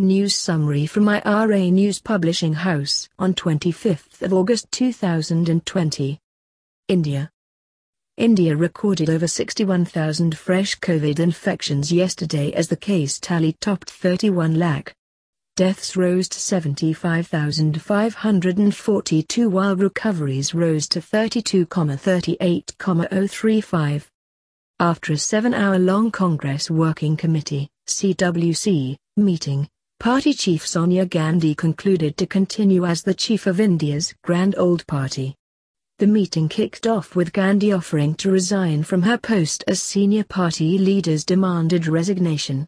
News summary from IRA News Publishing House on 25th of August 2020. India. India recorded over 61,000 fresh COVID infections yesterday as the case tally topped 31 lakh. Deaths rose to 75,542 while recoveries rose to 32,38,035. After a seven-hour-long Congress Working Committee CWC, meeting, Party chief Sonia Gandhi concluded to continue as the chief of India's Grand Old Party. The meeting kicked off with Gandhi offering to resign from her post as senior party leaders demanded resignation.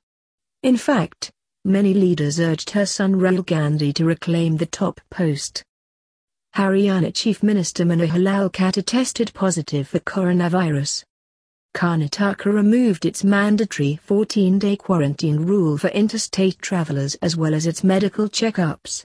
In fact, many leaders urged her son Rahul Gandhi to reclaim the top post. Haryana Chief Minister Manohar Lal Khattar tested positive for coronavirus. Karnataka removed its mandatory 14-day quarantine rule for interstate travelers as well as its medical checkups.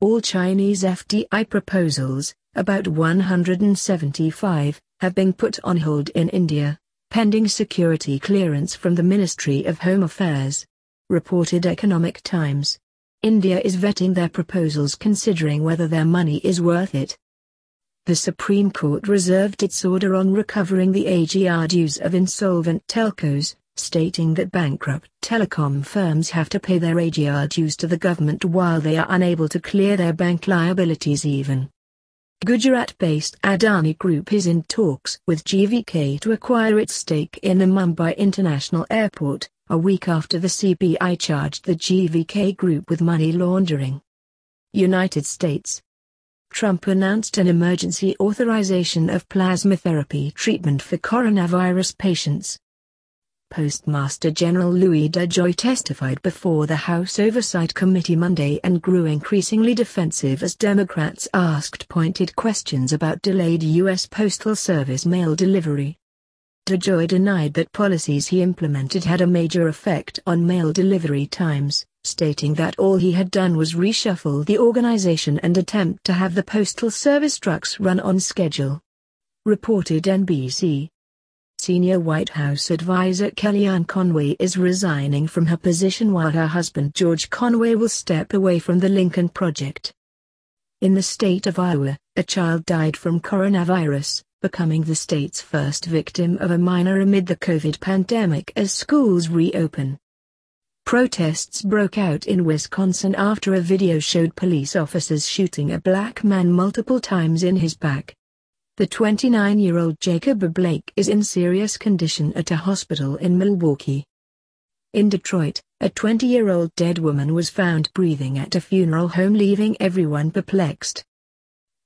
All Chinese FDI proposals, about 175, have been put on hold in India, pending security clearance from the Ministry of Home Affairs. Reported Economic Times. India is vetting their proposals considering whether their money is worth it the Supreme Court reserved its order on recovering the AGR dues of insolvent telcos, stating that bankrupt telecom firms have to pay their AGR dues to the government while they are unable to clear their bank liabilities even. Gujarat-based Adani Group is in talks with GVK to acquire its stake in the Mumbai International Airport, a week after the CBI charged the GVK Group with money laundering. United States Trump announced an emergency authorization of plasma therapy treatment for coronavirus patients. Postmaster General Louis DeJoy testified before the House Oversight Committee Monday and grew increasingly defensive as Democrats asked pointed questions about delayed U.S. Postal Service mail delivery. DeJoy denied that policies he implemented had a major effect on mail delivery times stating that all he had done was reshuffle the organization and attempt to have the Postal Service trucks run on schedule. Reported NBC. Senior White House advisor Kellyanne Conway is resigning from her position while her husband George Conway will step away from the Lincoln Project. In the state of Iowa, a child died from coronavirus, becoming the state's first victim of a minor amid the COVID pandemic as schools reopen. Protests broke out in Wisconsin after a video showed police officers shooting a black man multiple times in his back. The 29-year-old Jacob Blake is in serious condition at a hospital in Milwaukee. In Detroit, a 20-year-old dead woman was found breathing at a funeral home leaving everyone perplexed.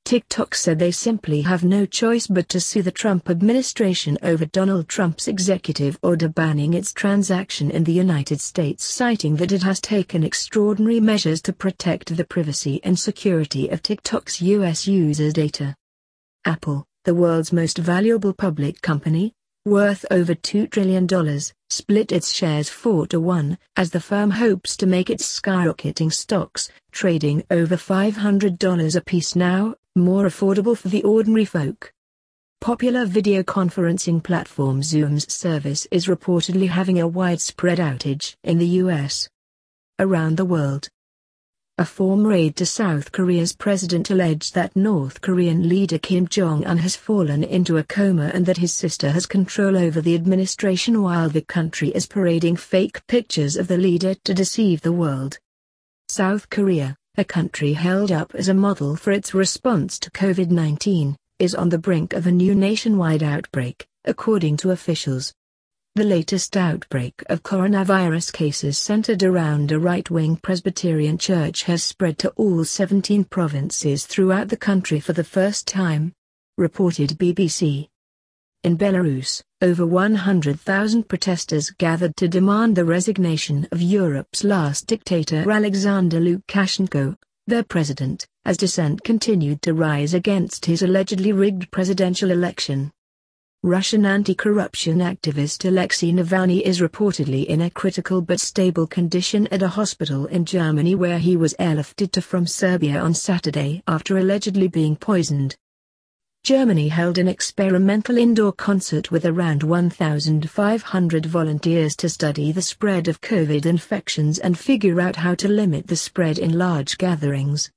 TikTok said they simply have no choice but to sue the Trump administration over Donald Trump's executive order banning its transaction in the United States citing that it has taken extraordinary measures to protect the privacy and security of TikTok's U.S. users' data. Apple, the world's most valuable public company, worth over $2 trillion, split its shares 4 to 1, as the firm hopes to make its skyrocketing stocks, trading over $500 apiece now, more affordable for the ordinary folk. Popular video conferencing platform Zoom's service is reportedly having a widespread outage in the US. Around the world. A former aide to South Korea's president alleged that North Korean leader Kim Jong-un has fallen into a coma and that his sister has control over the administration while the country is parading fake pictures of the leader to deceive the world. South Korea a country held up as a model for its response to COVID-19, is on the brink of a new nationwide outbreak, according to officials. The latest outbreak of coronavirus cases centered around a right-wing Presbyterian church has spread to all 17 provinces throughout the country for the first time, reported BBC. In Belarus, over 100,000 protesters gathered to demand the resignation of Europe's last dictator Alexander Lukashenko, their president, as dissent continued to rise against his allegedly rigged presidential election. Russian anti-corruption activist Alexei Navalny is reportedly in a critical but stable condition at a hospital in Germany where he was airlifted to from Siberia on Saturday after allegedly being poisoned. Germany held an experimental indoor concert with around 1,500 volunteers to study the spread of COVID infections and figure out how to limit the spread in large gatherings.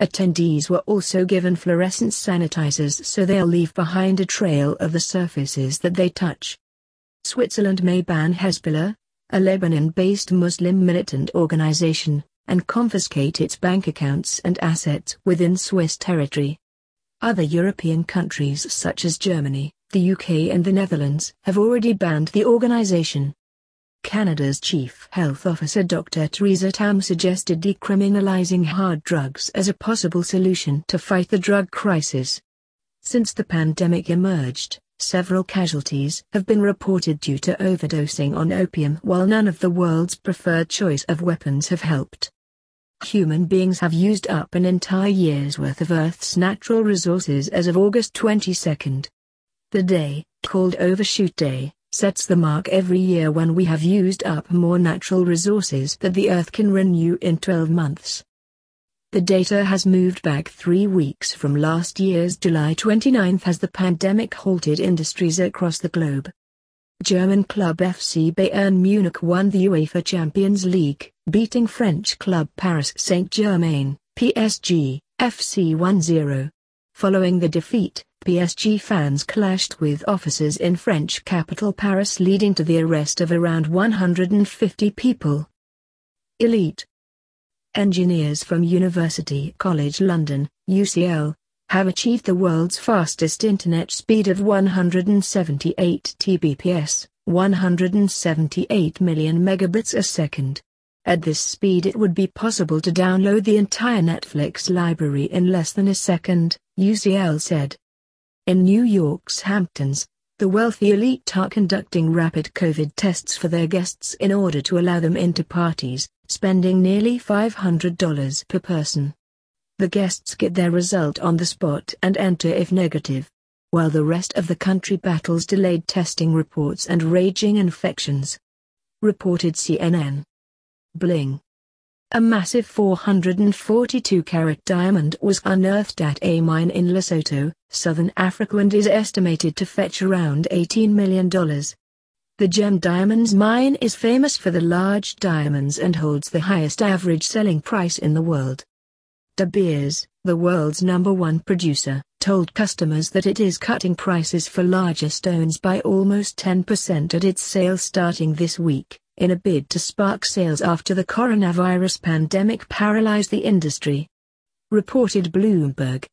Attendees were also given fluorescent sanitizers so they'll leave behind a trail of the surfaces that they touch. Switzerland may ban Hezbollah, a Lebanon-based Muslim militant organization, and confiscate its bank accounts and assets within Swiss territory. Other European countries such as Germany, the UK and the Netherlands have already banned the organization. Canada's Chief Health Officer Dr. Theresa Tam suggested decriminalizing hard drugs as a possible solution to fight the drug crisis. Since the pandemic emerged, several casualties have been reported due to overdosing on opium while none of the world's preferred choice of weapons have helped. Human beings have used up an entire year's worth of Earth's natural resources as of August 22. The day, called Overshoot Day, sets the mark every year when we have used up more natural resources that the Earth can renew in 12 months. The data has moved back three weeks from last year's July 29 as the pandemic halted industries across the globe. German club FC Bayern Munich won the UEFA Champions League, beating French club Paris Saint-Germain, PSG, FC 1-0. Following the defeat, PSG fans clashed with officers in French capital Paris leading to the arrest of around 150 people. Elite Engineers from University College London, UCL, have achieved the world's fastest internet speed of 178 Tbps, 178 million megabits a second. At this speed it would be possible to download the entire Netflix library in less than a second, UCL said. In New York's Hamptons, the wealthy elite are conducting rapid COVID tests for their guests in order to allow them into parties, spending nearly $500 per person. The guests get their result on the spot and enter if negative. While the rest of the country battles delayed testing reports and raging infections. Reported CNN. Bling. A massive 442-carat diamond was unearthed at a mine in Lesotho, southern Africa and is estimated to fetch around $18 million. The Gem Diamonds mine is famous for the large diamonds and holds the highest average selling price in the world. De Beers, the world's number one producer, told customers that it is cutting prices for larger stones by almost 10% at its sales starting this week, in a bid to spark sales after the coronavirus pandemic paralyzed the industry. Reported Bloomberg.